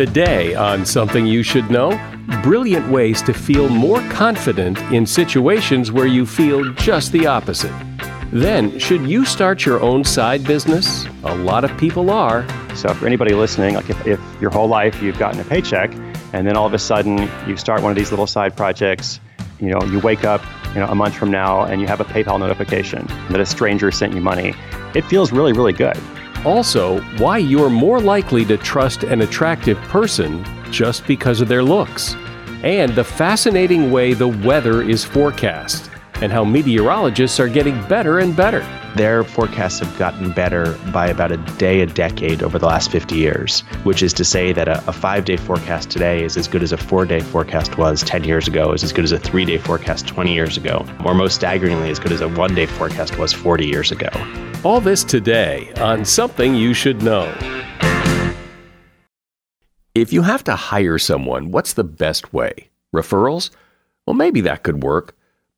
Today, on Something You Should Know, brilliant ways to feel more confident in situations where you feel just the opposite. Then, should you start your own side business? A lot of people are. So, for anybody listening, like if, if your whole life you've gotten a paycheck and then all of a sudden you start one of these little side projects, you know, you wake up you know, a month from now and you have a PayPal notification that a stranger sent you money, it feels really, really good. Also, why you're more likely to trust an attractive person just because of their looks. And the fascinating way the weather is forecast, and how meteorologists are getting better and better. Their forecasts have gotten better by about a day a decade over the last 50 years, which is to say that a, a five day forecast today is as good as a four day forecast was 10 years ago, is as good as a three day forecast 20 years ago, or most staggeringly, as good as a one day forecast was 40 years ago. All this today on Something You Should Know. If you have to hire someone, what's the best way? Referrals? Well, maybe that could work.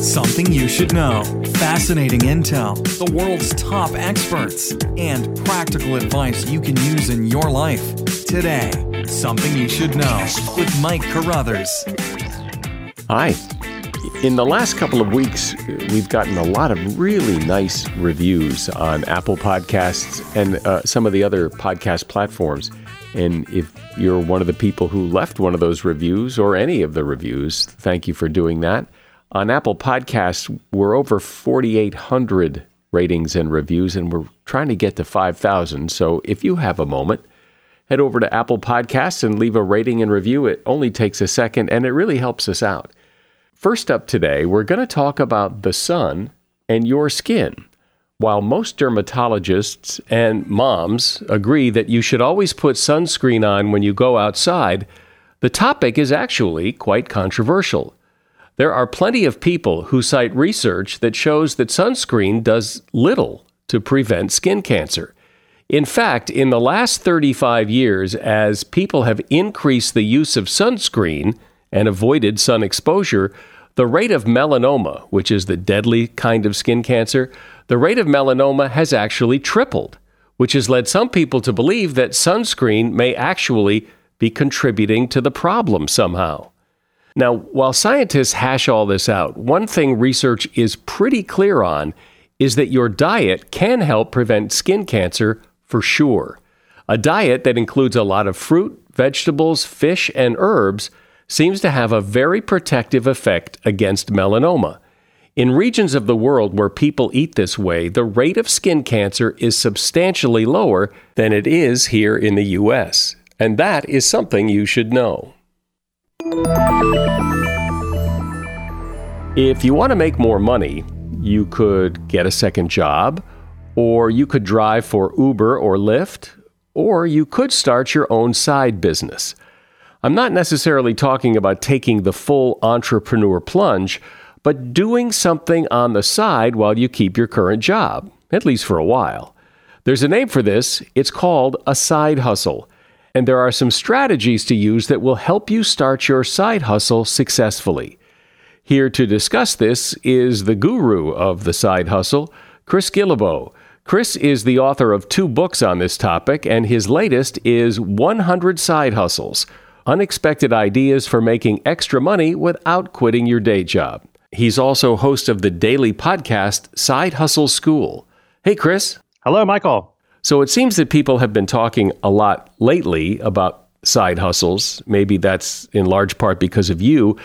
Something you should know. Fascinating intel, the world's top experts, and practical advice you can use in your life. Today, Something You Should Know with Mike Carruthers. Hi. In the last couple of weeks, we've gotten a lot of really nice reviews on Apple Podcasts and uh, some of the other podcast platforms. And if you're one of the people who left one of those reviews or any of the reviews, thank you for doing that. On Apple Podcasts, we're over 4,800 ratings and reviews, and we're trying to get to 5,000. So if you have a moment, head over to Apple Podcasts and leave a rating and review. It only takes a second, and it really helps us out. First up today, we're going to talk about the sun and your skin. While most dermatologists and moms agree that you should always put sunscreen on when you go outside, the topic is actually quite controversial. There are plenty of people who cite research that shows that sunscreen does little to prevent skin cancer. In fact, in the last 35 years, as people have increased the use of sunscreen and avoided sun exposure, the rate of melanoma, which is the deadly kind of skin cancer, the rate of melanoma has actually tripled, which has led some people to believe that sunscreen may actually be contributing to the problem somehow. Now, while scientists hash all this out, one thing research is pretty clear on is that your diet can help prevent skin cancer for sure. A diet that includes a lot of fruit, vegetables, fish, and herbs seems to have a very protective effect against melanoma. In regions of the world where people eat this way, the rate of skin cancer is substantially lower than it is here in the U.S., and that is something you should know. If you want to make more money, you could get a second job, or you could drive for Uber or Lyft, or you could start your own side business. I'm not necessarily talking about taking the full entrepreneur plunge, but doing something on the side while you keep your current job, at least for a while. There's a name for this, it's called a side hustle. And there are some strategies to use that will help you start your side hustle successfully. Here to discuss this is the guru of the side hustle, Chris Guillebeau. Chris is the author of two books on this topic, and his latest is 100 Side Hustles Unexpected Ideas for Making Extra Money Without Quitting Your Day Job. He's also host of the daily podcast Side Hustle School. Hey, Chris. Hello, Michael. So it seems that people have been talking a lot lately about side hustles. Maybe that's in large part because of you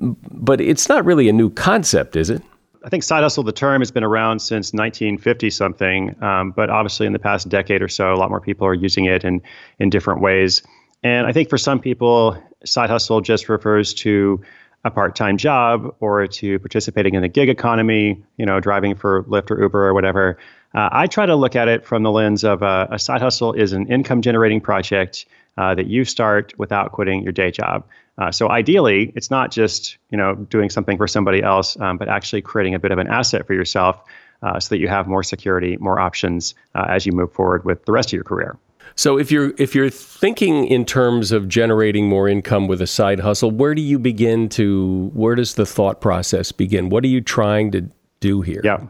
but it's not really a new concept, is it? I think side hustle, the term, has been around since 1950 something, um, but obviously in the past decade or so, a lot more people are using it in in different ways. And I think for some people, side hustle just refers to a part-time job or to participating in the gig economy, you know, driving for Lyft or Uber or whatever. Uh, I try to look at it from the lens of uh, a side hustle is an income-generating project uh, that you start without quitting your day job. Uh, so ideally, it's not just you know doing something for somebody else, um, but actually creating a bit of an asset for yourself, uh, so that you have more security, more options uh, as you move forward with the rest of your career. So if you're if you're thinking in terms of generating more income with a side hustle, where do you begin to? Where does the thought process begin? What are you trying to do here? Yeah,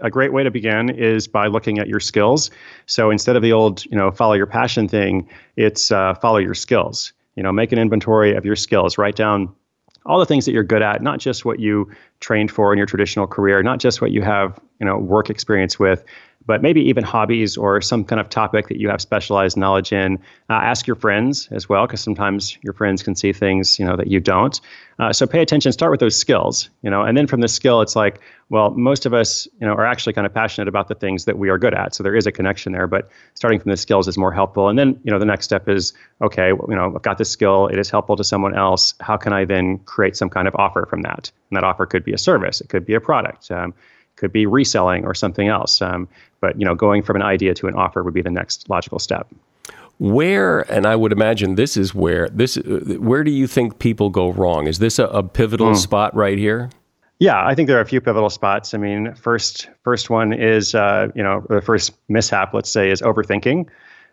a great way to begin is by looking at your skills. So instead of the old, you know, follow your passion thing, it's uh, follow your skills. You know, make an inventory of your skills. Write down all the things that you're good at, not just what you trained for in your traditional career, not just what you have, you know, work experience with, but maybe even hobbies or some kind of topic that you have specialized knowledge in. Uh, ask your friends as well, because sometimes your friends can see things you know that you don't. Uh, so pay attention. Start with those skills, you know, and then from the skill, it's like, well, most of us, you know, are actually kind of passionate about the things that we are good at. So there is a connection there. But starting from the skills is more helpful. And then, you know, the next step is, okay, you know, I've got this skill. It is helpful to someone else. How can I then create some kind of offer from that? And that offer could be a service. It could be a product. Um, could be reselling or something else. Um, but you know, going from an idea to an offer would be the next logical step. Where, and I would imagine this is where this. Where do you think people go wrong? Is this a, a pivotal mm. spot right here? Yeah, I think there are a few pivotal spots. I mean, first, first one is uh, you know the first mishap, let's say, is overthinking,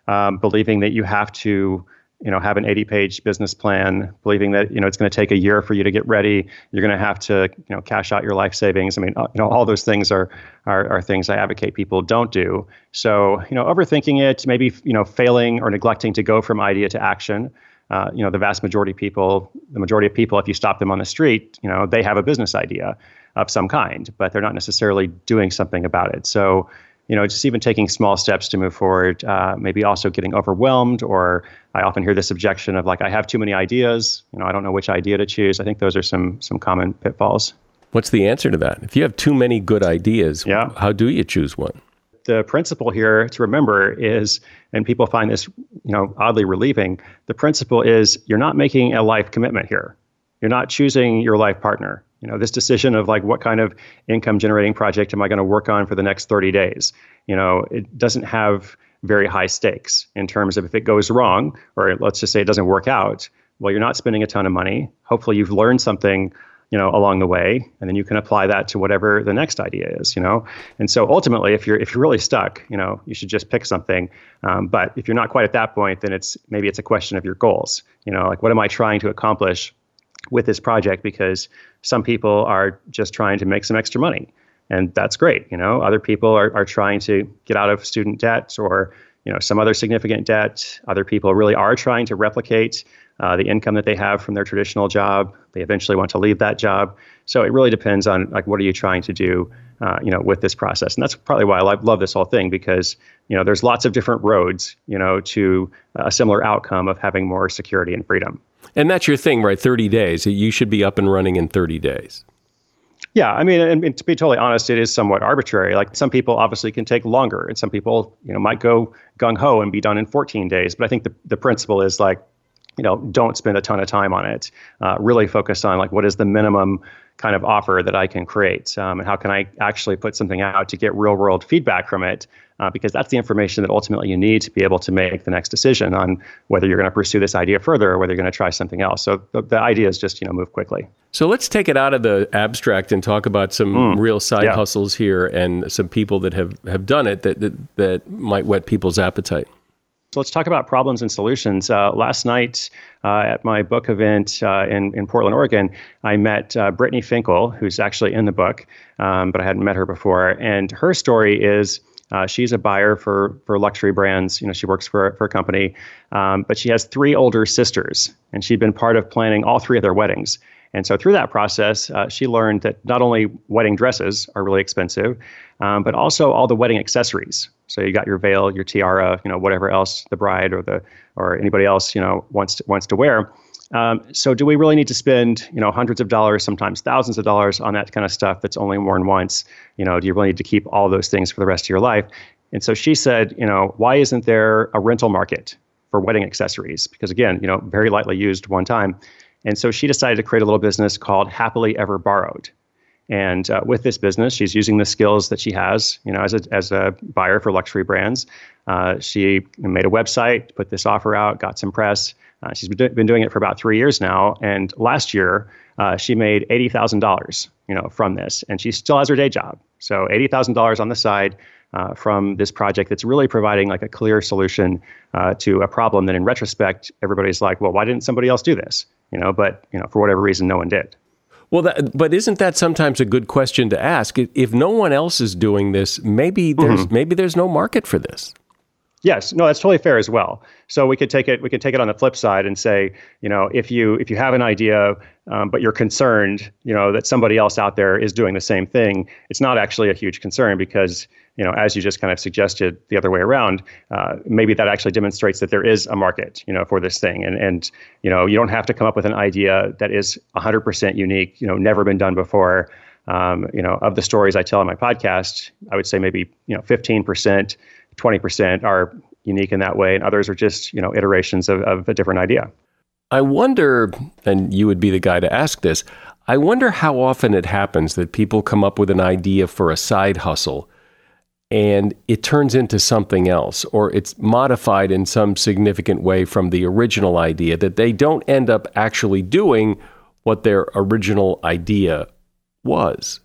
um, believing that you have to you know have an 80 page business plan believing that you know it's going to take a year for you to get ready. You're going to have to you know cash out your life savings. I mean uh, you know all those things are, are are things i advocate people don't do. So you know overthinking it maybe you know failing or neglecting to go from idea to action. Uh, you know the vast majority of people the majority of people if you stop them on the street you know they have a business idea of some kind but they're not necessarily doing something about it. So you know, just even taking small steps to move forward, uh, maybe also getting overwhelmed, or I often hear this objection of like, I have too many ideas, you know, I don't know which idea to choose. I think those are some some common pitfalls. What's the answer to that? If you have too many good ideas, yeah. how do you choose one? The principle here to remember is, and people find this, you know, oddly relieving. The principle is you're not making a life commitment here. You're not choosing your life partner you know this decision of like what kind of income generating project am i going to work on for the next 30 days? You know it doesn't have very high stakes in terms of if it goes wrong or let's just say it doesn't work out well you're not spending a ton of money. Hopefully you've learned something you know along the way and then you can apply that to whatever the next idea is you know? And so ultimately if you're if you're really stuck you know you should just pick something. Um, but if you're not quite at that point then it's maybe it's a question of your goals. You know like what am i trying to accomplish with this project because some people are just trying to make some extra money. And that's great you know. Other people are, are trying to get out of student debt or you know some other significant debt. Other people really are trying to replicate uh, the income that they have from their traditional job they eventually want to leave that job so it really depends on like what are you trying to do uh, you know with this process and that's probably why i love, love this whole thing because you know there's lots of different roads you know to a similar outcome of having more security and freedom and that's your thing, right? 30 days. You should be up and running in 30 days. Yeah, I mean, and, and, to be totally honest, it is somewhat arbitrary. Like some people obviously can take longer, and some people, you know, might go gung ho and be done in 14 days. But I think the the principle is like, you know, don't spend a ton of time on it. Uh, really focus on like what is the minimum kind of offer that I can create, um, and how can I actually put something out to get real world feedback from it, uh, because that's the information that ultimately you need to be able to make the next decision on whether you're going to pursue this idea further or whether you're going to try something else. So the, the, idea is just you know move quickly. So let's take it out of the abstract and talk about some mm, real side yeah. hustles here and some people that have have done it that that, that might whet people's appetite. So let's talk about problems and solutions. Uh, last night uh, at my book event uh, in, in Portland, Oregon, I met uh, Brittany Finkel, who's actually in the book, um, but I hadn't met her before. And her story is uh, she's a buyer for, for luxury brands. You know, she works for, for a company, um, but she has three older sisters, and she'd been part of planning all three of their weddings. And so through that process, uh, she learned that not only wedding dresses are really expensive, um, but also all the wedding accessories. So you got your veil, your tiara, you know, whatever else the bride or the or anybody else you know wants to, wants to wear. Um, so do we really need to spend you know hundreds of dollars, sometimes thousands of dollars on that kind of stuff that's only worn once? You know, do you really need to keep all those things for the rest of your life? And so she said, you know, why isn't there a rental market for wedding accessories? Because again, you know, very lightly used one time. And so she decided to create a little business called Happily Ever Borrowed. And uh, with this business, she's using the skills that she has, you know, as a, as a buyer for luxury brands. Uh, she made a website, put this offer out, got some press. Uh, she's been, been doing it for about three years now. And last year, uh, she made eighty thousand dollars, you know, from this, and she still has her day job. So eighty thousand dollars on the side uh, from this project that's really providing like a clear solution uh, to a problem that, in retrospect, everybody's like, well, why didn't somebody else do this? You know, but you know, for whatever reason, no one did. Well, that, but isn't that sometimes a good question to ask? If no one else is doing this, maybe there's mm-hmm. maybe there's no market for this. Yes, no, that's totally fair as well. So we could take it we could take it on the flip side and say, you know, if you if you have an idea, um, but you're concerned, you know, that somebody else out there is doing the same thing, it's not actually a huge concern because you know, as you just kind of suggested the other way around, uh, maybe that actually demonstrates that there is a market, you know, for this thing. And, and, you know, you don't have to come up with an idea that is 100% unique, you know, never been done before. Um, you know, of the stories I tell on my podcast, I would say maybe, you know, 15%, 20% are unique in that way. And others are just, you know, iterations of, of a different idea. I wonder, and you would be the guy to ask this, I wonder how often it happens that people come up with an idea for a side hustle and it turns into something else or it's modified in some significant way from the original idea that they don't end up actually doing what their original idea was.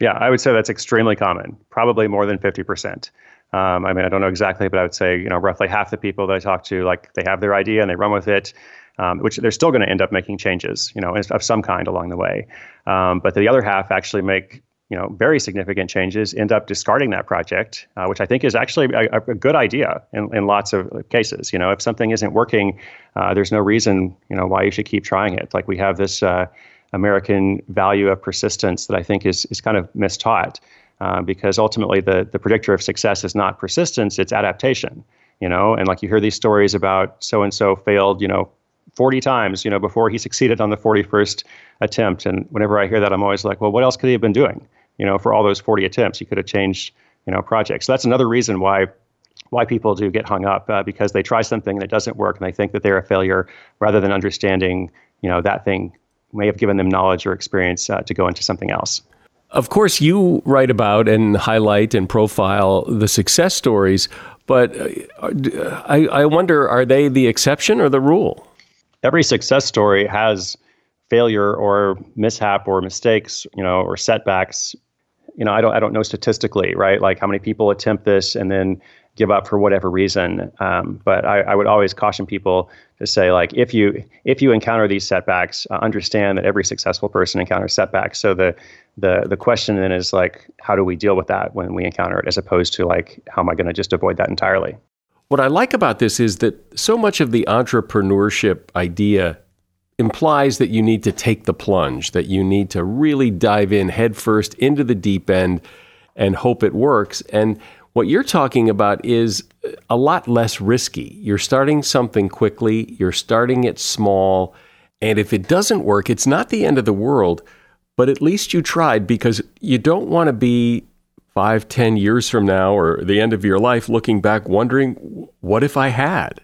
Yeah, I would say that's extremely common, probably more than 50%. Um, I mean, I don't know exactly, but I would say, you know, roughly half the people that I talk to, like they have their idea and they run with it, um, which they're still going to end up making changes, you know, of some kind along the way. Um, but the other half actually make you know very significant changes end up discarding that project uh, which i think is actually a, a, good idea in, in lots of cases. You know if something isn't working uh, there's no reason you know why you should keep trying it. Like we have this uh, american value of persistence that i think is, is kind of mistaught uh, because ultimately the, the predictor of success is not persistence it's adaptation you know? And like you hear these stories about so and so failed you know 40 times you know before he succeeded on the 41st attempt. And whenever i hear that i'm always like well what else could he have been doing you know, for all those 40 attempts, you could have changed, you know, projects. So that's another reason why why people do get hung up uh, because they try something and it doesn't work and they think that they're a failure rather than understanding, you know, that thing may have given them knowledge or experience uh, to go into something else. Of course, you write about and highlight and profile the success stories, but uh, I, I wonder are they the exception or the rule? Every success story has failure or mishap or mistakes, you know, or setbacks you know, I don't I don't know statistically, right? Like how many people attempt this and then give up for whatever reason. Um, but I, I, would always caution people to say like if you if you encounter these setbacks, uh, understand that every successful person encounters setbacks. So the the the question then is like how do we deal with that when we encounter it, as opposed to like how am I going to just avoid that entirely? What I like about this is that so much of the entrepreneurship idea implies that you need to take the plunge, that you need to really dive in headfirst into the deep end and hope it works. And what you're talking about is a lot less risky. You're starting something quickly, you're starting it small, and if it doesn't work, it's not the end of the world, but at least you tried because you don't want to be five, ten years from now or the end of your life looking back wondering, what if I had?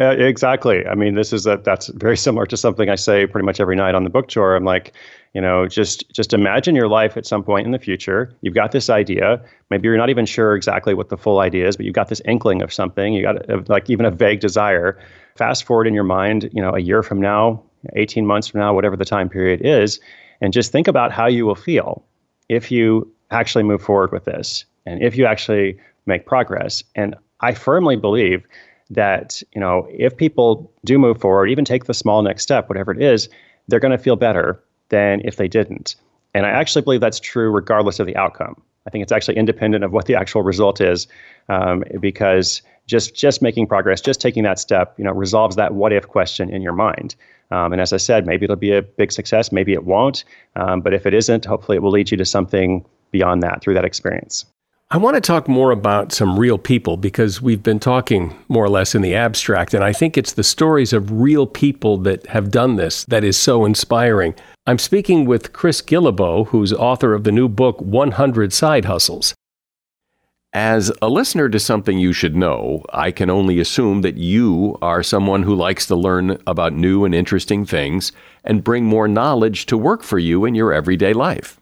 Uh, exactly. I mean, this is a, that's very similar to something I say pretty much every night on the book tour. I'm like, you know, just just imagine your life at some point in the future. You've got this idea. Maybe you're not even sure exactly what the full idea is, but you've got this inkling of something. You got a, like even a vague desire. Fast forward in your mind, you know, a year from now, 18 months from now, whatever the time period is, and just think about how you will feel if you actually move forward with this and if you actually make progress. And I firmly believe that you know if people do move forward even take the small next step whatever it is they're going to feel better than if they didn't. And i actually believe that's true regardless of the outcome. I think it's actually independent of what the actual result is um, because just just making progress just taking that step you know resolves that what if question in your mind. Um, and as i said maybe it'll be a big success maybe it won't um, but if it isn't hopefully it will lead you to something beyond that through that experience I want to talk more about some real people because we've been talking more or less in the abstract, and I think it's the stories of real people that have done this that is so inspiring. I'm speaking with Chris Guillebeau, who's author of the new book 100 Side Hustles. As a listener to something you should know, I can only assume that you are someone who likes to learn about new and interesting things and bring more knowledge to work for you in your everyday life.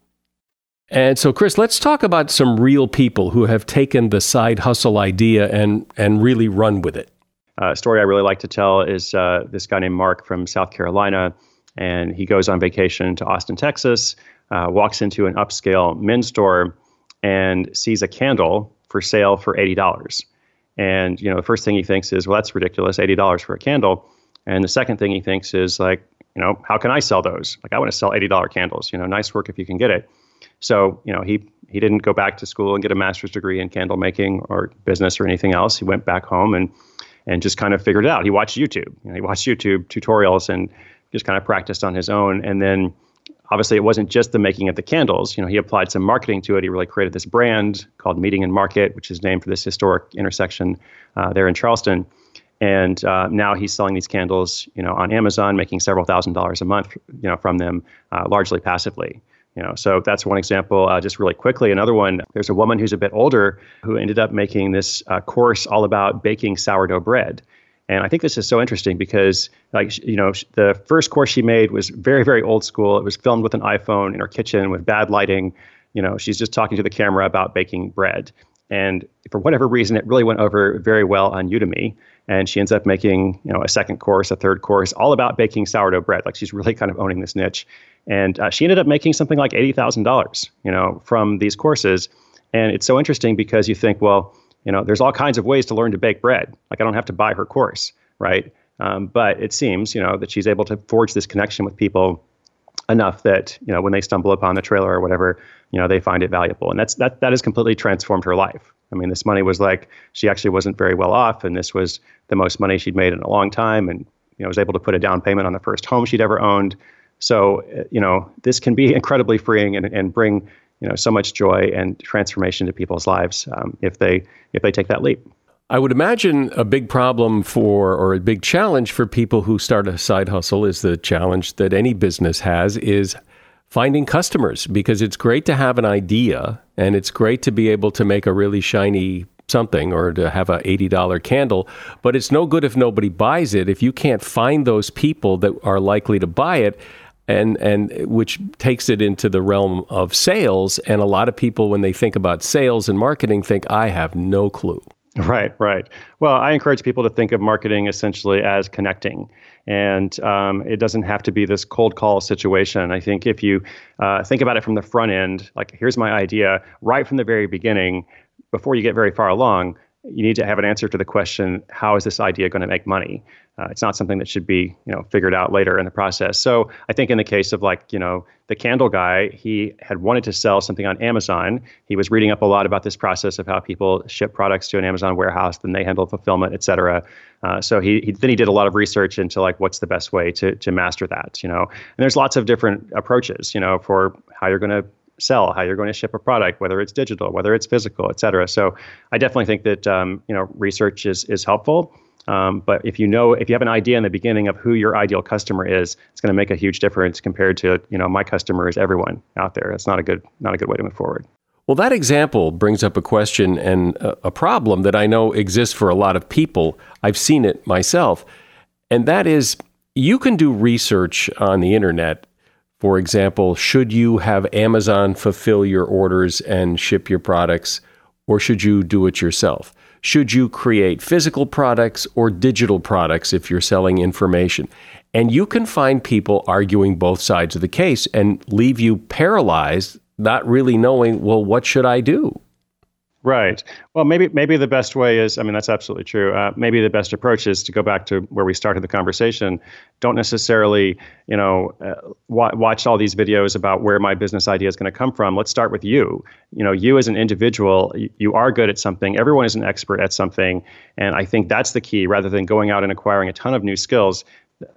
And so, Chris, let's talk about some real people who have taken the side hustle idea and, and really run with it. Uh, a story I really like to tell is uh, this guy named Mark from South Carolina, and he goes on vacation to Austin, Texas, uh, walks into an upscale men's store, and sees a candle for sale for eighty dollars. And you know, the first thing he thinks is, "Well, that's ridiculous, eighty dollars for a candle." And the second thing he thinks is, like, you know, how can I sell those? Like, I want to sell eighty dollar candles. You know, nice work if you can get it. So, you know, he he didn't go back to school and get a master's degree in candle making or business or anything else. He went back home and and just kind of figured it out. He watched YouTube. You know, he watched YouTube tutorials and just kind of practiced on his own. And then obviously it wasn't just the making of the candles. You know, he applied some marketing to it. He really created this brand called Meeting and Market, which is named for this historic intersection uh, there in Charleston. And uh, now he's selling these candles, you know, on Amazon, making several thousand dollars a month, you know, from them, uh, largely passively. You know, so that's one example. Uh, just really quickly, another one. There's a woman who's a bit older who ended up making this uh, course all about baking sourdough bread. And I think this is so interesting because, like, you know, the first course she made was very, very old school. It was filmed with an iPhone in her kitchen with bad lighting. You know, she's just talking to the camera about baking bread. And for whatever reason, it really went over very well on Udemy. And she ends up making, you know, a second course, a third course, all about baking sourdough bread. Like she's really kind of owning this niche. And uh, she ended up making something like eighty thousand dollars, you know, from these courses. And it's so interesting because you think, well, you know, there's all kinds of ways to learn to bake bread. Like I don't have to buy her course, right? Um, but it seems, you know, that she's able to forge this connection with people enough that you know when they stumble upon the trailer or whatever, you know, they find it valuable, and that's that that has completely transformed her life. I mean, this money was like she actually wasn't very well off, and this was the most money she'd made in a long time, and you know was able to put a down payment on the first home she'd ever owned. So, uh, you know, this can be incredibly freeing and, and bring, you know, so much joy and transformation to people's lives um, if they if they take that leap. I would imagine a big problem for or a big challenge for people who start a side hustle is the challenge that any business has is finding customers because it's great to have an idea and it's great to be able to make a really shiny something or to have a $80 candle, but it's no good if nobody buys it. If you can't find those people that are likely to buy it, and and which takes it into the realm of sales and a lot of people when they think about sales and marketing think I have no clue. Right, right. Well, I encourage people to think of marketing essentially as connecting. And um, it doesn't have to be this cold call situation. I think if you uh, think about it from the front end, like here's my idea, right from the very beginning, before you get very far along, you need to have an answer to the question how is this idea going to make money? Uh, it's not something that should be you know figured out later in the process. So i think in the case of like you know the candle guy he had wanted to sell something on amazon. He was reading up a lot about this process of how people ship products to an amazon warehouse then they handle fulfillment et cetera. Uh, so he, he then he did a lot of research into like what's the best way to to master that you know? And there's lots of different approaches you know for how you're going to sell, how you're going to ship a product, whether it's digital, whether it's physical, et cetera. So I definitely think that um, you know research is is helpful. Um, but if you know, if you have an idea in the beginning of who your ideal customer is, it's going to make a huge difference compared to you know my customer is everyone out there. It's not a good not a good way to move forward. Well, that example brings up a question and a, a problem that I know exists for a lot of people. I've seen it myself, and that is you can do research on the internet for example, should you have Amazon fulfill your orders and ship your products, or should you do it yourself? Should you create physical products or digital products if you're selling information? And you can find people arguing both sides of the case and leave you paralyzed, not really knowing, well, what should I do? Right. Well, maybe maybe the best way is, I mean, that's absolutely true. Uh, maybe the best approach is to go back to where we started the conversation. Don't necessarily, you know, uh, wa- watch all these videos about where my business idea is going to come from. Let's start with you. You know, you as an individual, you, you are good at something. Everyone is an expert at something, and I think that's the key. Rather than going out and acquiring a ton of new skills,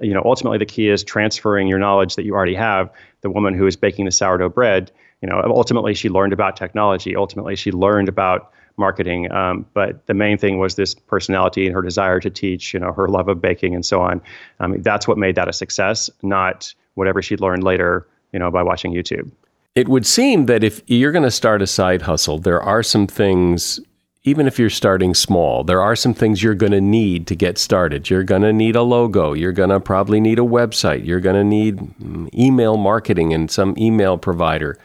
you know, ultimately the key is transferring your knowledge that you already have. The woman who is baking the sourdough bread you know, ultimately she learned about technology. Ultimately, she learned about marketing. Um, but the main thing was this personality and her desire to teach. You know, her love of baking and so on. Um, that's what made that a success, not whatever she'd learned later. You know, by watching YouTube. It would seem that if you're going to start a side hustle, there are some things even if you're starting small, there are some things you're going to need to get started. You're going to need a logo. You're going to probably need a website. You're going to need mm, email marketing and some email provider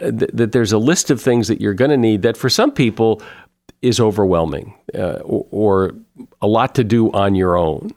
th- that there's a list of things that you're going to need that for some people is overwhelming uh, or, or a lot to do on your own.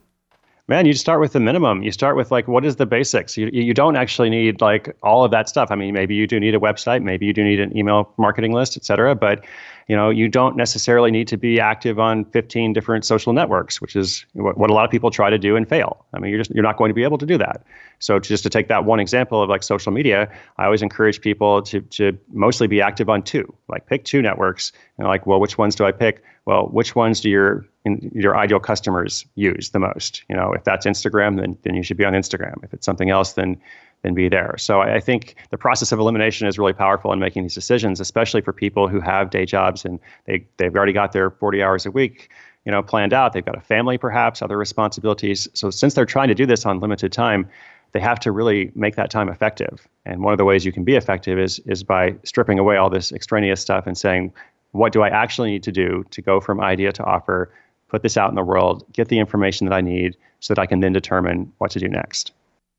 Man you start with the minimum. You start with like what is the basics? You, you don't actually need like all of that stuff. I mean maybe you do need a website. Maybe you do need an email marketing list et cetera. But you know you don't necessarily need to be active on 15 different social networks which is what, what a lot of people try to do and fail. I mean you're just you're not going to be able to do that. So just to take that one example of like social media i always encourage people to to mostly be active on two like pick two networks. And like well which ones do i pick? Well which ones do your your ideal customers use the most? You know if that's instagram then then you should be on instagram. If it's something else then than be there. So I think the process of elimination is really powerful in making these decisions, especially for people who have day jobs and they they've already got their 40 hours a week, you know, planned out. They've got a family, perhaps other responsibilities. So since they're trying to do this on limited time, they have to really make that time effective. And one of the ways you can be effective is is by stripping away all this extraneous stuff and saying, what do I actually need to do to go from idea to offer, put this out in the world, get the information that I need so that I can then determine what to do next.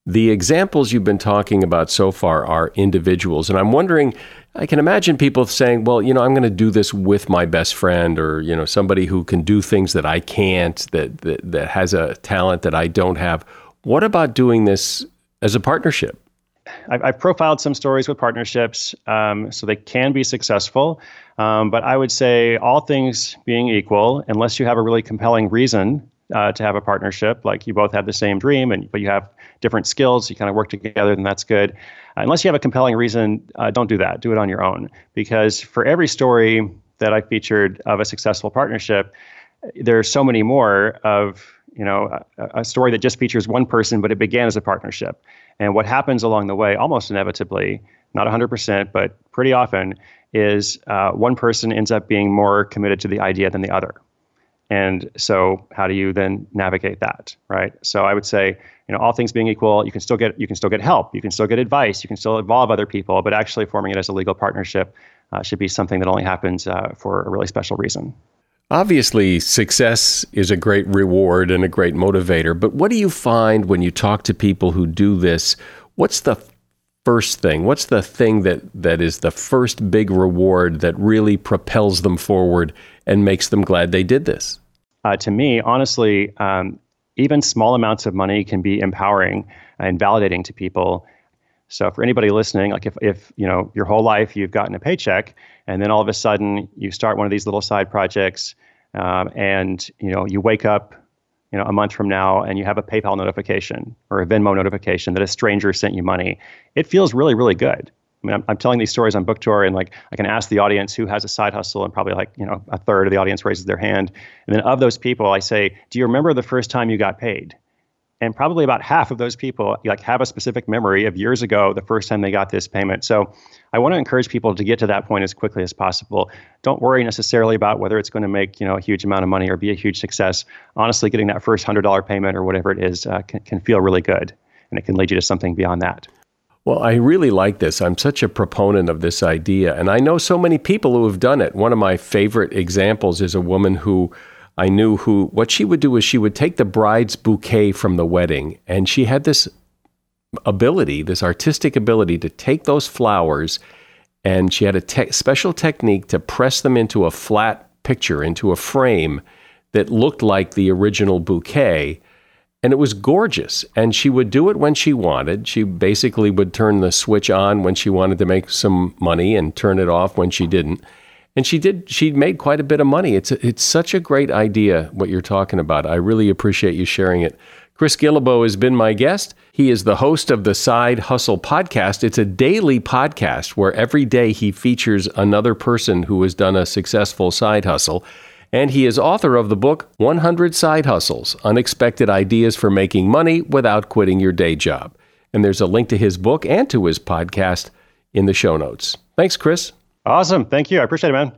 The examples you've been talking about so far are individuals. And I'm wondering, I can imagine people saying, well, you know, I'm going to do this with my best friend or, you know, somebody who can do things that I can't, that, that, that has a talent that I don't have. What about doing this as a partnership? I've, profiled some stories with partnerships, um, so they can be successful. Um, but I would say, all things being equal, unless you have a really compelling reason uh, to have a partnership. Like you both have the same dream, and but you have different skills. You kind of work together, then that's good. Uh, unless you have a compelling reason, uh, don't do that. Do it on your own. Because for every story that I featured of a successful partnership, there are so many more of you know a, a story that just features one person, but it began as a partnership. And what happens along the way, almost inevitably, not 100%, but pretty often, is uh, one person ends up being more committed to the idea than the other. And so, how do you then navigate that, right? So, I would say, you know, all things being equal, you can still get you can still get help, you can still get advice, you can still involve other people, but actually forming it as a legal partnership uh, should be something that only happens uh, for a really special reason. Obviously, success is a great reward and a great motivator. But what do you find when you talk to people who do this? What's the first thing? What's the thing that, that is the first big reward that really propels them forward and makes them glad they did this? Uh, to me, honestly, um, even small amounts of money can be empowering and validating to people. So for anybody listening, like if, if you know your whole life you've gotten a paycheck, and then all of a sudden you start one of these little side projects, um, and you know you wake up you know, a month from now and you have a PayPal notification or a Venmo notification that a stranger sent you money, it feels really, really good. I mean, I'm, I'm, telling these stories on book tour, and like I can ask the audience who has a side hustle, and probably like you know a third of the audience raises their hand. And then of those people, I say, "Do you remember the first time you got paid?" and probably about half of those people like have a specific memory of years ago the first time they got this payment so i want to encourage people to get to that point as quickly as possible don't worry necessarily about whether it's going to make you know a huge amount of money or be a huge success honestly getting that first $100 payment or whatever it is uh, can, can feel really good and it can lead you to something beyond that well, I really like this. I'm such a proponent of this idea. And I know so many people who have done it. One of my favorite examples is a woman who I knew who what she would do is she would take the bride's bouquet from the wedding, and she had this ability, this artistic ability to take those flowers, and she had a te- special technique to press them into a flat picture, into a frame that looked like the original bouquet. And it was gorgeous. And she would do it when she wanted. She basically would turn the switch on when she wanted to make some money and turn it off when she didn't. And she did she made quite a bit of money. It's a, it's such a great idea what you're talking about. I really appreciate you sharing it. Chris guillebeau has been my guest. He is the host of the side hustle podcast. It's a daily podcast where every day he features another person who has done a successful side hustle and he is author of the book 100 side hustles unexpected ideas for making money without quitting your day job and there's a link to his book and to his podcast in the show notes thanks chris Awesome. Thank you. I appreciate it, man.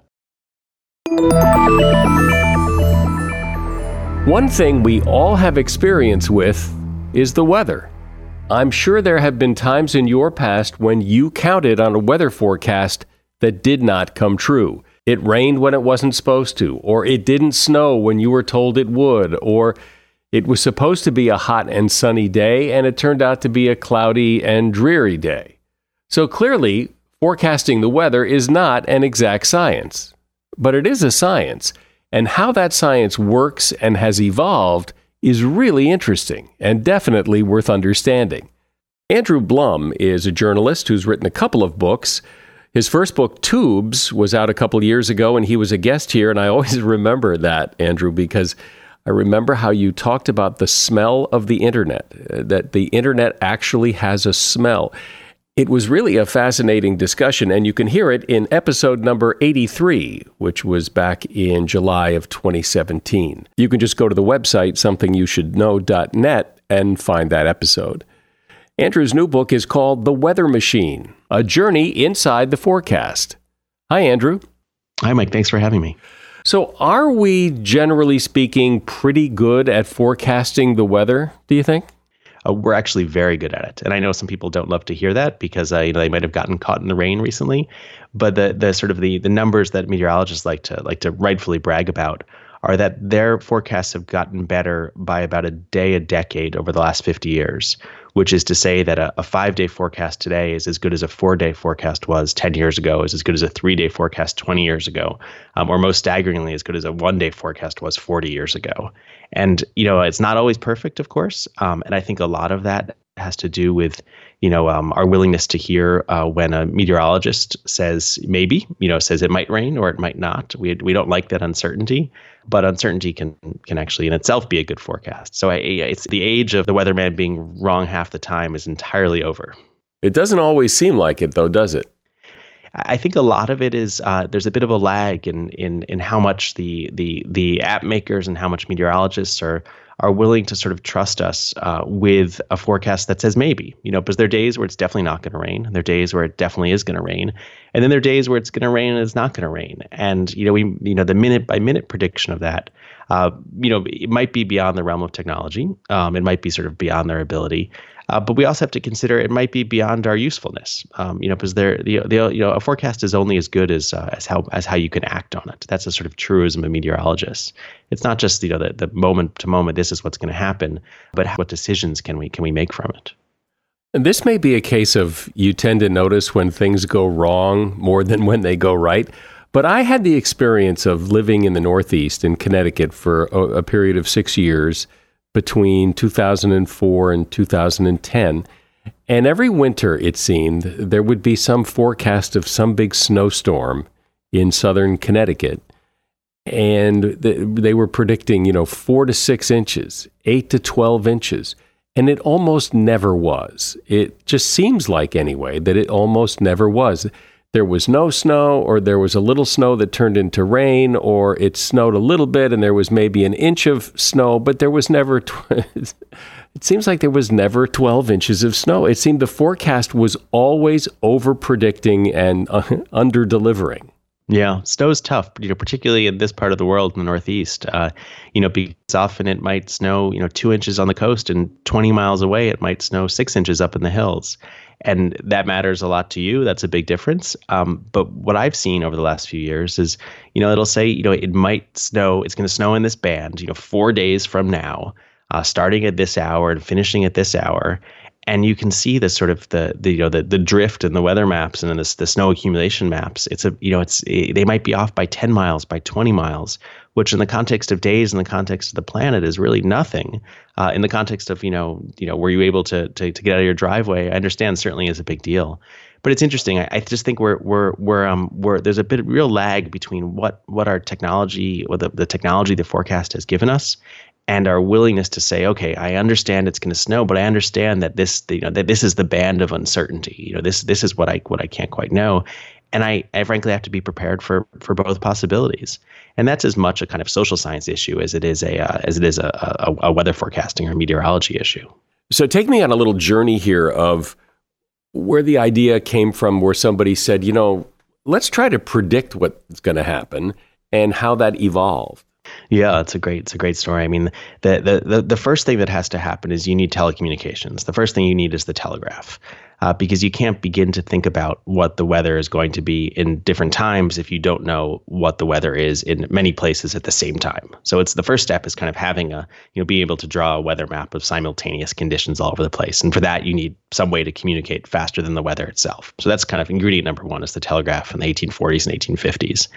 One thing we all have experience with is the weather. I'm sure there have been times in your past when you counted on a weather forecast that did not come true. It rained when it wasn't supposed to, or it didn't snow when you were told it would, or it was supposed to be a hot and sunny day and it turned out to be a cloudy and dreary day. So clearly, Forecasting the weather is not an exact science, but it is a science, and how that science works and has evolved is really interesting and definitely worth understanding. Andrew Blum is a journalist who's written a couple of books. His first book, Tubes, was out a couple years ago, and he was a guest here. And I always remember that, Andrew, because I remember how you talked about the smell of the internet, uh, that the internet actually has a smell. It was really a fascinating discussion, and you can hear it in episode number 83, which was back in July of 2017. You can just go to the website, somethingyoushouldknow.net, and find that episode. Andrew's new book is called The Weather Machine A Journey Inside the Forecast. Hi, Andrew. Hi, Mike. Thanks for having me. So, are we generally speaking pretty good at forecasting the weather, do you think? uh, we're actually very good at it. And I know some people don't love to hear that because uh, you know they might have gotten caught in the rain recently. But the the sort of the the numbers that meteorologists like to like to rightfully brag about are that their forecasts have gotten better by about a day a decade over the last 50 years, which is to say that a, a five day forecast today is as good as a four day forecast was 10 years ago, is as good as a three day forecast 20 years ago, um, or most staggeringly, as good as a one day forecast was 40 years ago. And, you know, it's not always perfect, of course. Um, and I think a lot of that has to do with you know um, our willingness to hear uh, when a meteorologist says maybe you know says it might rain or it might not we, we don't like that uncertainty but uncertainty can can actually in itself be a good forecast. So I, it's the age of the weatherman being wrong half the time is entirely over. It doesn't always seem like it though does it I think a lot of it is uh, there's a bit of a lag in in in how much the the the app makers and how much meteorologists are are willing to sort of trust us uh, with a forecast that says maybe, you know, because there are days where it's definitely not going to rain. And there are days where it definitely is going to rain. And then there are days where it's going to rain and it's not going to rain. And, you know, we, you know, the minute by minute prediction of that, uh, you know, it might be beyond the realm of technology. Um, it might be sort of beyond their ability. Uh, but we also have to consider it might be beyond our usefulness, um, you know, because there, the, the, you know, a forecast is only as good as uh, as how as how you can act on it. That's a sort of truism of meteorologists. It's not just you know the, the moment to moment. This is what's going to happen, but what decisions can we can we make from it? And this may be a case of you tend to notice when things go wrong more than when they go right. But I had the experience of living in the Northeast in Connecticut for a, a period of six years between 2004 and 2010. And every winter, it seemed, there would be some forecast of some big snowstorm in southern Connecticut. And they were predicting, you know, four to six inches, eight to 12 inches. And it almost never was. It just seems like, anyway, that it almost never was. There was no snow, or there was a little snow that turned into rain, or it snowed a little bit and there was maybe an inch of snow, but there was never. Tw- it seems like there was never 12 inches of snow. It seemed the forecast was always over predicting and uh, under delivering. Yeah, snow's tough, you know, particularly in this part of the world in the Northeast. Uh, you know, because often it might snow, you know, two inches on the coast, and 20 miles away it might snow six inches up in the hills, and that matters a lot to you. That's a big difference. Um, but what I've seen over the last few years is, you know, it'll say, you know, it might snow. It's going to snow in this band, you know, four days from now, uh, starting at this hour and finishing at this hour, and you can see the sort of the, the you know the, the drift in the weather maps and then the, the snow accumulation maps. It's a you know it's it, they might be off by 10 miles by 20 miles which in the context of days in the context of the planet is really nothing. Uh, in the context of you know you know were you able to, to to get out of your driveway? I understand certainly is a big deal. But it's interesting. I, I just think we're we're we're um we're there's a bit of real lag between what what our technology or the, the technology the forecast has given us and our willingness to say, okay, I understand it's going to snow, but I understand that this, you know, that this is the band of uncertainty. You know, this this is what I what I can't quite know, and I, I frankly have to be prepared for for both possibilities. And that's as much a kind of social science issue as it is a uh, as it is a, a, a weather forecasting or meteorology issue. So take me on a little journey here of where the idea came from, where somebody said, you know, let's try to predict what's going to happen, and how that evolved. Yeah, it's a great it's a great story. I mean, the, the the the first thing that has to happen is you need telecommunications. The first thing you need is the telegraph uh, because you can't begin to think about what the weather is going to be in different times if you don't know what the weather is in many places at the same time. So it's the first step is kind of having a you know being able to draw a weather map of simultaneous conditions all over the place, and for that you need some way to communicate faster than the weather itself. So that's kind of ingredient number one is the telegraph in the 1840s and 1850s.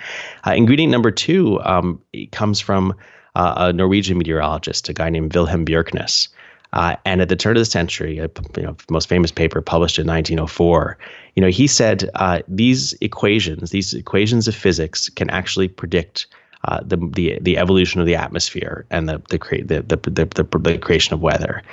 Uh, ingredient number two um, comes from uh, a Norwegian meteorologist, a guy named Wilhelm Bjerknes. Uh, and at the turn of the century, a you know, most famous paper published in 1904, you know, he said uh, these equations, these equations of physics, can actually predict uh, the, the the evolution of the atmosphere and the the, the, the, the, the creation of weather.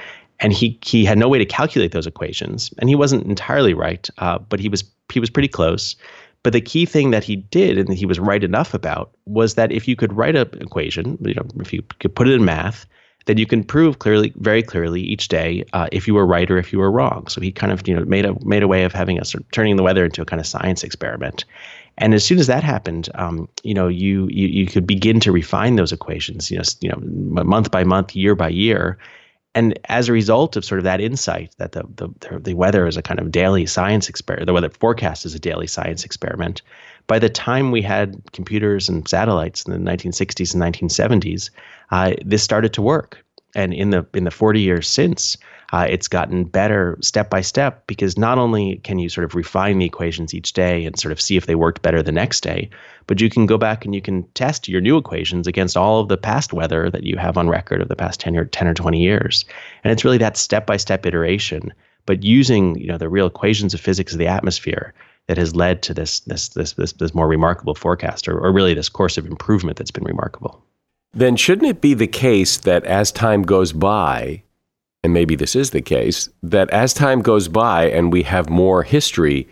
And he he had no way to calculate those equations, and he wasn't entirely right, uh, but he was he was pretty close. But the key thing that he did, and that he was right enough about, was that if you could write an equation, you know, if you could put it in math, then you can prove clearly, very clearly each day uh, if you were right or if you were wrong. So he kind of, you know, made a made a way of having us sort of turning the weather into a kind of science experiment. And as soon as that happened, um, you know, you, you you could begin to refine those equations, you know, you know, month by month, year by year. And as a result of sort of that insight that the the, the weather is a kind of daily science experiment, the weather forecast is a daily science experiment, by the time we had computers and satellites in the 1960s and 1970s, uh, this started to work. And in the in the 40 years since, uh, it's gotten better step by step because not only can you sort of refine the equations each day and sort of see if they worked better the next day, but you can go back and you can test your new equations against all of the past weather that you have on record of the past 10 or 10 or 20 years. And it's really that step by step iteration, but using you know the real equations of physics of the atmosphere that has led to this this this this, this more remarkable forecast or, or really this course of improvement that's been remarkable. Then shouldn't it be the case that as time goes by, and maybe this is the case, that as time goes by and we have more history,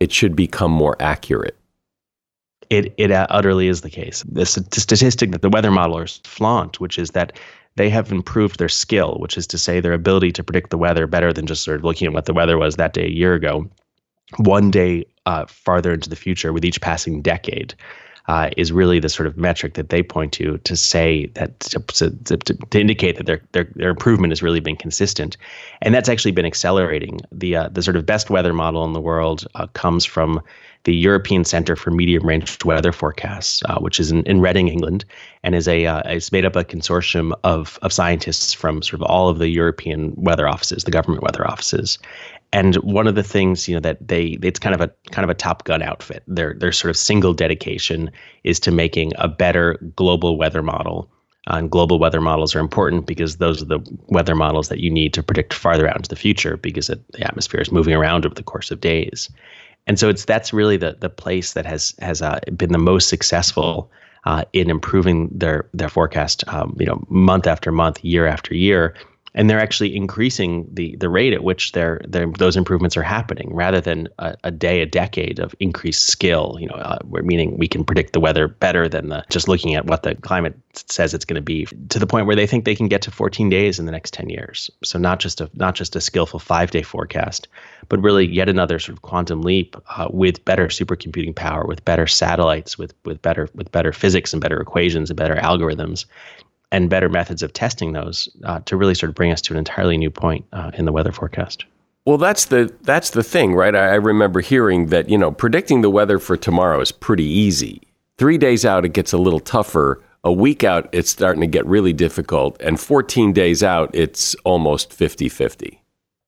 it should become more accurate? It, it uh, utterly is the case. The statistic that the weather modelers flaunt, which is that they have improved their skill, which is to say their ability to predict the weather better than just sort of looking at what the weather was that day a year ago, one day uh, farther into the future with each passing decade. uh, is really the sort of metric that they point to to say that to, to, to, indicate that their, their their improvement has really been consistent, and that's actually been accelerating. The uh, the sort of best weather model in the world uh, comes from the European Center for Medium Range Weather Forecasts, uh, which is in, in Reading, England, and is a uh, it's made up a consortium of of scientists from sort of all of the European weather offices, the government weather offices. And one of the things, you know, that they it's kind of a kind of a Top Gun outfit. Their their sort of single dedication is to making a better global weather model. Uh, and global weather models are important because those are the weather models that you need to predict farther out into the future because it, the atmosphere is moving around over the course of days and so it's that's really the the place that has has uh, been the most successful uh, in improving their their forecast. Um, you know, month after month, year after year, and they're actually increasing the the rate at which their those improvements are happening rather than a, a, day a decade of increased skill you know uh, meaning we can predict the weather better than the just looking at what the climate says it's going to be to the point where they think they can get to 14 days in the next 10 years. So not just a not just a skillful 5 day forecast but really yet another sort of quantum leap uh, with better supercomputing power with better satellites with with better with better physics and better equations and better algorithms and better methods of testing those uh, to really sort of bring us to an entirely new point uh, in the weather forecast. Well, that's the that's the thing, right? I, I remember hearing that you know predicting the weather for tomorrow is pretty easy. Three days out, it gets a little tougher. A week out, it's starting to get really difficult. And 14 days out, it's almost 50 50.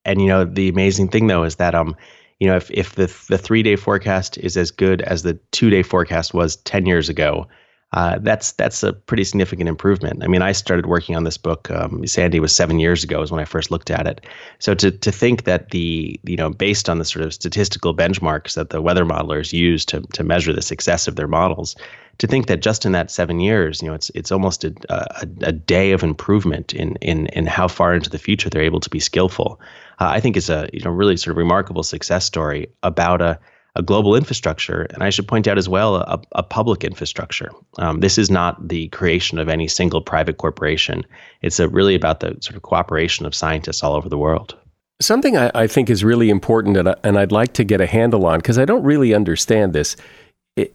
And, you know, the amazing thing, though, is that, um, you know, if, if the, the three day forecast is as good as the two day forecast was 10 years ago, uh, that's that's a pretty significant improvement. I mean, I started working on this book. Um, Sandy was seven years ago, is when I first looked at it. So to to think that the you know based on the sort of statistical benchmarks that the weather modelers use to to measure the success of their models, to think that just in that seven years, you know, it's it's almost a, a, a day of improvement in in in how far into the future they're able to be skillful. Uh, I think is a you know really sort of remarkable success story about a a global infrastructure, and I should point out as well a, a public infrastructure. Um, this is not the creation of any single private corporation. It's really about the sort of cooperation of scientists all over the world. Something I, I think is really important, and, I, and I'd like to get a handle on because I don't really understand this.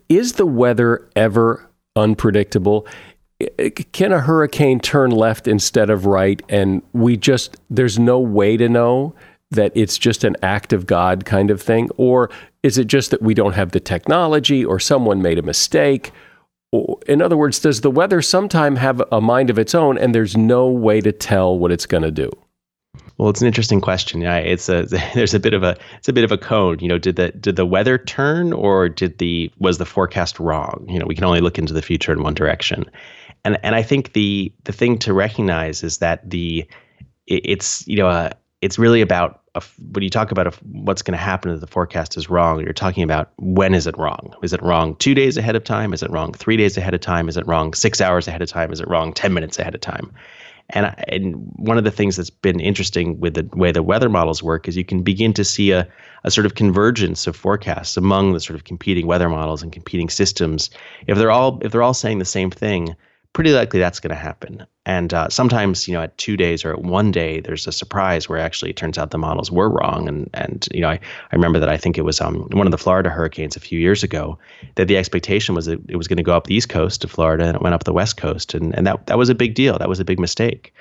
Is the weather ever unpredictable? Can a hurricane turn left instead of right, and we just there's no way to know? That it's just an act of God kind of thing? Or is it just that we don't have the technology or someone made a mistake? In other words, does the weather sometime have a mind of its own and there's no way to tell what it's going to do? Well, it's an interesting question. Yeah, it's a there's a bit of a it's a bit of a cone. You know, did the did the weather turn or did the was the forecast wrong? You know, we can only look into the future in one direction, and and I think the the thing to recognize is that the it's you know a, it's really about a, when you talk about a, what's going to happen if the forecast is wrong, you're talking about when is it wrong? Is it wrong two days ahead of time? Is it wrong three days ahead of time? Is it wrong six hours ahead of time? Is it wrong 10 minutes ahead of time? And, and one of the things that's been interesting with the way the weather models work is you can begin to see a, a sort of convergence of forecasts among the sort of competing weather models and competing systems. If they're all if they're all saying the same thing, pretty likely that's going to happen. And uh, sometimes, you know, at two days or at one day, there's a surprise where actually it turns out the models were wrong. And and you know, I, I remember that I think it was um, one of the Florida hurricanes a few years ago that the expectation was that it was going to go up the east coast of Florida and it went up the west coast, and and that that was a big deal. That was a big mistake.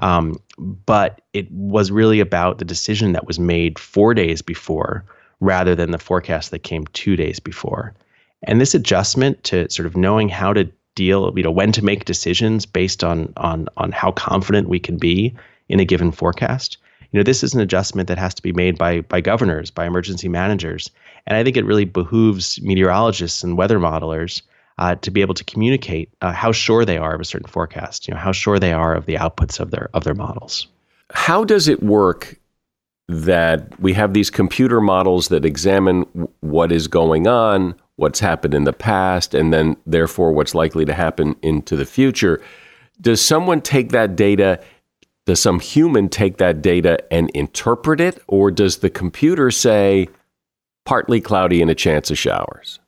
Um, but it was really about the decision that was made four days before rather than the forecast that came two days before. And this adjustment to sort of knowing how to deal, you know, when to make decisions based on on on how confident we can be in a given forecast. You know, this is an adjustment that has to be made by by governors, by emergency managers, and I think it really behooves meteorologists and weather modelers uh, to be able to communicate uh, how sure they are of a certain forecast. You know, how sure they are of the outputs of their of their models. How does it work that we have these computer models that examine what is going on what's happened in the past and then therefore what's likely to happen into the future. Does someone take that data? Does some human take that data and interpret it? Or does the computer say partly cloudy and a chance of showers?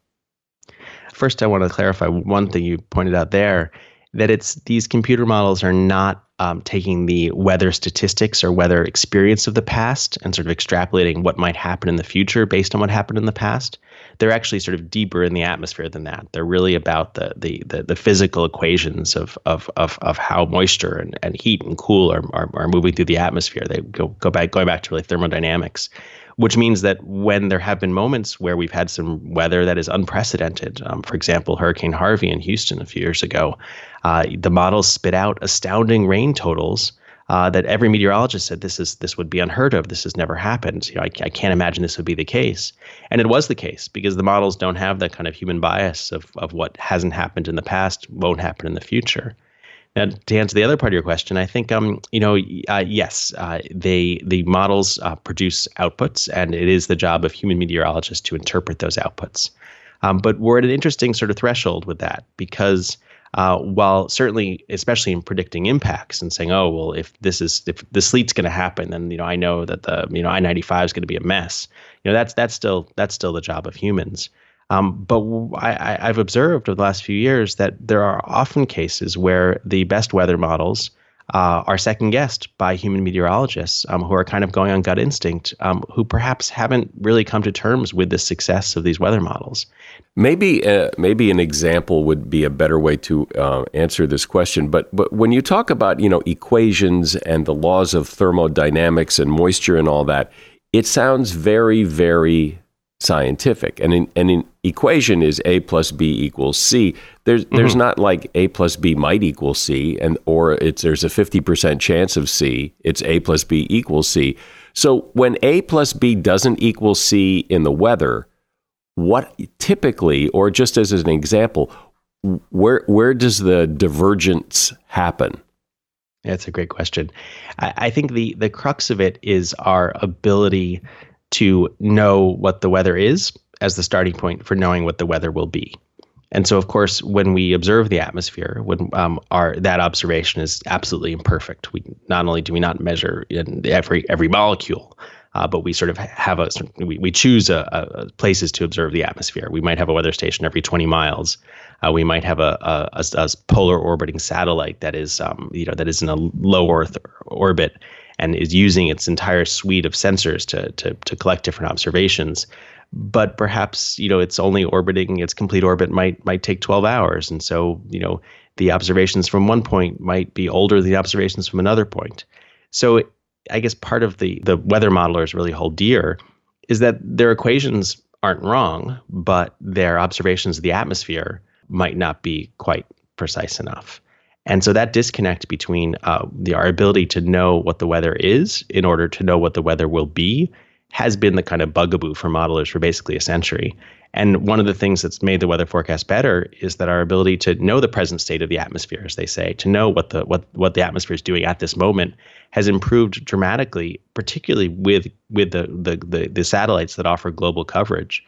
First, I want to clarify one thing you pointed out there that it's these computer models are not um, taking the weather statistics or weather experience of the past and sort of extrapolating what might happen in the future based on what happened in the past they're actually sort of deeper in the atmosphere than that. They're really about the the the, the physical equations of of of of how moisture and, and heat and cool are, are, are moving through the atmosphere. They go go back going back to really thermodynamics which means that when there have been moments where we've had some weather that is unprecedented, um, for example, Hurricane Harvey in Houston a few years ago, uh, the models spit out astounding rain totals. Uh, that every meteorologist said this is this would be unheard of. This has never happened. You know, I, I can't imagine this would be the case, and it was the case because the models don't have that kind of human bias of of what hasn't happened in the past won't happen in the future. Now, to answer the other part of your question, I think um, you know, uh, yes, uh, they the models uh, produce outputs, and it is the job of human meteorologists to interpret those outputs. Um, but we're at an interesting sort of threshold with that because uh, while certainly, especially in predicting impacts and saying, oh well, if this is if the sleet's going to happen, then you know I know that the you know I ninety five is going to be a mess. You know that's that's still that's still the job of humans. Um, but I, have observed over the last few years that there are often cases where the best weather models uh, are second guessed by human meteorologists um, who are kind of going on gut instinct, um, who perhaps haven't really come to terms with the success of these weather models. Maybe uh, maybe an example would be a better way to uh, answer this question. But but when you talk about you know equations and the laws of thermodynamics and moisture and all that, it sounds very very scientific. And in, and an equation is a plus b equals c. There's mm-hmm. there's not like a plus b might equal c, and or it's there's a fifty percent chance of c. It's a plus b equals c. So when a plus b doesn't equal c in the weather, what typically, or just as an example, where where does the divergence happen? That's a great question. I, I think the the crux of it is our ability to know what the weather is as the starting point for knowing what the weather will be. And so, of course, when we observe the atmosphere, when um, our that observation is absolutely imperfect, we not only do we not measure every every molecule, uh, but we sort of have a we, we choose a, a, places to observe the atmosphere. We might have a weather station every 20 miles. Uh, we might have a, a, a, polar orbiting satellite that is um, you know that is in a low Earth orbit and is using its entire suite of sensors to, to, to collect different observations. But perhaps you know it's only orbiting its complete orbit might might take 12 hours, and so you know the observations from one point might be older than the observations from another point. So I guess part of the the weather modelers really hold dear is that their equations aren't wrong, but their observations of the atmosphere might not be quite precise enough. And so that disconnect between uh, the, our ability to know what the weather is in order to know what the weather will be has been the kind of bugaboo for modelers for basically a century. And one of the things that's made the weather forecast better is that our ability to know the present state of the atmosphere, as they say, to know what the what what the atmosphere is doing at this moment, has improved dramatically, particularly with with the the the, the satellites that offer global coverage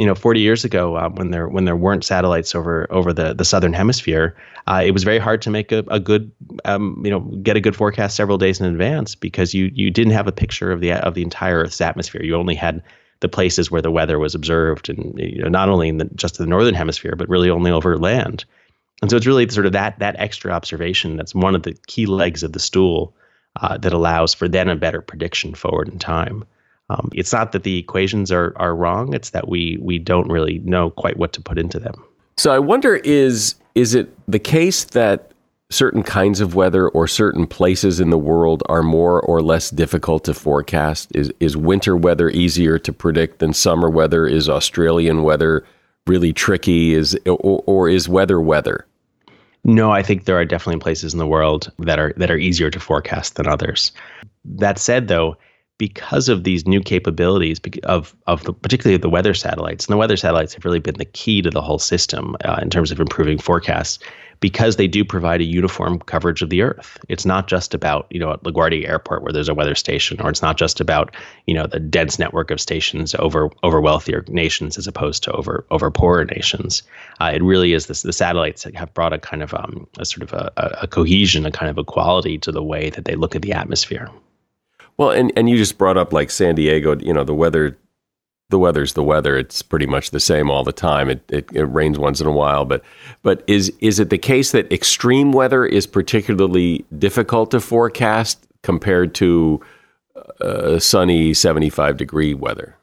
you know, 40 years ago, um, when there when there weren't satellites over over the, the southern hemisphere, uh, it was very hard to make a, a good, um, you know, get a good forecast several days in advance because you you didn't have a picture of the of the entire Earth's atmosphere. You only had the places where the weather was observed, and you know, not only in the, just the northern hemisphere, but really only over land. And so it's really sort of that that extra observation that's one of the key legs of the stool uh, that allows for then a better prediction forward in time. Um, it's not that the equations are are wrong; it's that we we don't really know quite what to put into them. So I wonder is is it the case that certain kinds of weather or certain places in the world are more or less difficult to forecast? Is is winter weather easier to predict than summer weather? Is Australian weather really tricky? Is or, or is weather weather? No, I think there are definitely places in the world that are that are easier to forecast than others. That said, though, because of these new capabilities of of the, particularly the weather satellites, and the weather satellites have really been the key to the whole system uh, in terms of improving forecasts, because they do provide a uniform coverage of the Earth. It's not just about you know at LaGuardia Airport where there's a weather station, or it's not just about you know the dense network of stations over over wealthier nations as opposed to over over poorer nations. Uh, it really is this. The satellites have brought a kind of um, a sort of a, a cohesion, a kind of equality to the way that they look at the atmosphere. Well, and, and you just brought up like San Diego, you know, the weather the weather's the weather. It's pretty much the same all the time. It, it, it rains once in a while, but but is is it the case that extreme weather is particularly difficult to forecast compared to uh, sunny seventy five degree weather?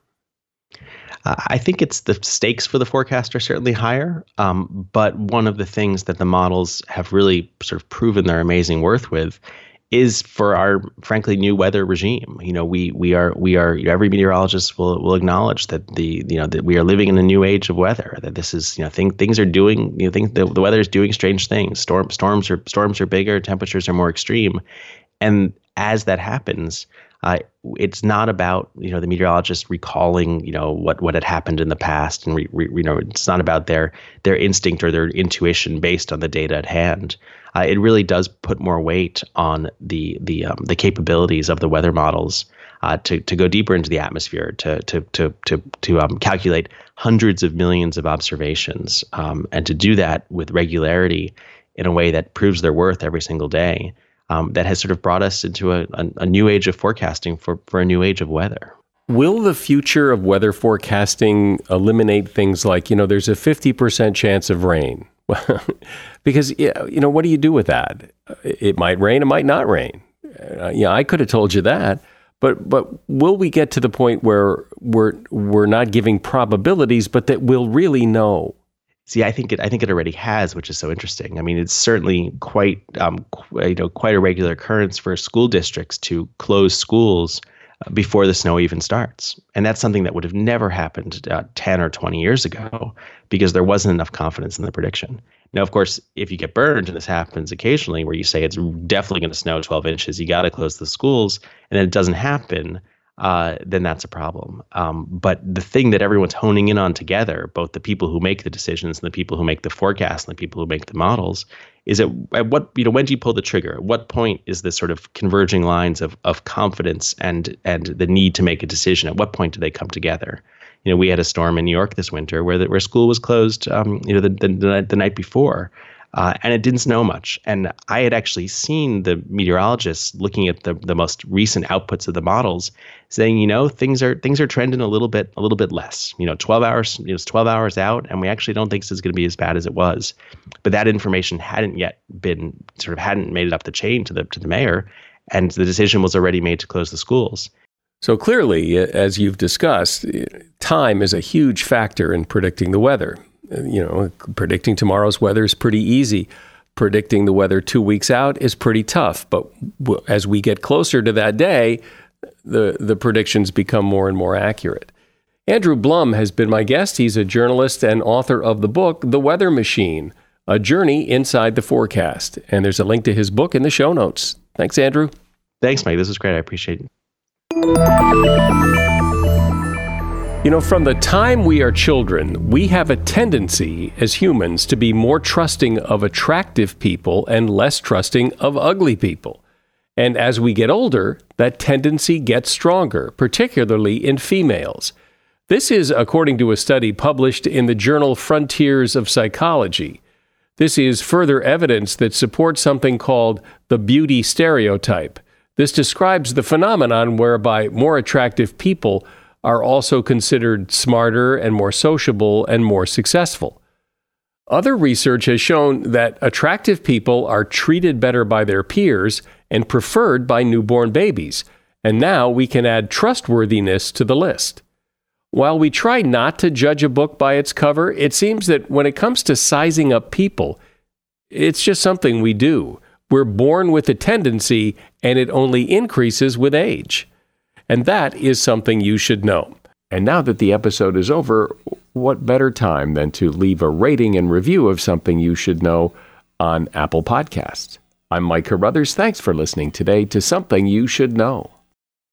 I think it's the stakes for the forecast are certainly higher. Um, but one of the things that the models have really sort of proven their amazing worth with is for our frankly new weather regime. You know, we we are we are every meteorologist will will acknowledge that the you know that we are living in a new age of weather. That this is you know thing, things are doing you know things the, the weather is doing strange things. Storm storms are storms are bigger, temperatures are more extreme, and as that happens, uh, it's not about you know the meteorologist recalling you know what what had happened in the past and re, re, you know it's not about their their instinct or their intuition based on the data at hand uh, it really does put more weight on the the um, the capabilities of the weather models uh, to to go deeper into the atmosphere, to to to to to um, calculate hundreds of millions of observations, um, and to do that with regularity in a way that proves their worth every single day. Um, that has sort of brought us into a, a, a new age of forecasting for, for a new age of weather. Will the future of weather forecasting eliminate things like, you know, there's a 50% chance of rain? because you know what do you do with that? It might rain, it might not rain. Uh, yeah, I could have told you that, but but will we get to the point where we're we're not giving probabilities, but that we'll really know? See, I think it. I think it already has, which is so interesting. I mean, it's certainly quite, um, qu- you know, quite a regular occurrence for school districts to close schools before the snow even starts. And that's something that would have never happened uh, 10 or 20 years ago because there wasn't enough confidence in the prediction. Now, of course, if you get burned, and this happens occasionally where you say it's definitely going to snow 12 inches, you got to close the schools, and then it doesn't happen, uh, then that's a problem. Um, but the thing that everyone's honing in on together, both the people who make the decisions and the people who make the forecasts and the people who make the models, is at, at what you know when do you pull the trigger? At what point is this sort of converging lines of of confidence and and the need to make a decision? At what point do they come together? You know, we had a storm in New York this winter where the, where school was closed. Um, you know, the, the the night before, uh, and it didn't snow much. And I had actually seen the meteorologists looking at the, the most recent outputs of the models, saying, you know, things are things are trending a little bit a little bit less. You know, 12 hours it was 12 hours out, and we actually don't think this is going to be as bad as it was. But that information hadn't yet been sort of hadn't made it up the chain to the to the mayor, and the decision was already made to close the schools. So clearly, as you've discussed, time is a huge factor in predicting the weather you know, predicting tomorrow's weather is pretty easy. Predicting the weather two weeks out is pretty tough. But as we get closer to that day, the, the predictions become more and more accurate. Andrew Blum has been my guest. He's a journalist and author of the book, The Weather Machine A Journey Inside the Forecast. And there's a link to his book in the show notes. Thanks, Andrew. Thanks, Mike. This is great. I appreciate it. You know, from the time we are children, we have a tendency as humans to be more trusting of attractive people and less trusting of ugly people. And as we get older, that tendency gets stronger, particularly in females. This is according to a study published in the journal Frontiers of Psychology. This is further evidence that supports something called the beauty stereotype. This describes the phenomenon whereby more attractive people are also considered smarter and more sociable and more successful. Other research has shown that attractive people are treated better by their peers and preferred by newborn babies, and now we can add trustworthiness to the list. While we try not to judge a book by its cover, it seems that when it comes to sizing up people, it's just something we do. We're born with a tendency, and it only increases with age. And that is something you should know. And now that the episode is over, what better time than to leave a rating and review of something you should know on Apple Podcasts? I'm Mike Carruthers. Thanks for listening today to Something You Should Know.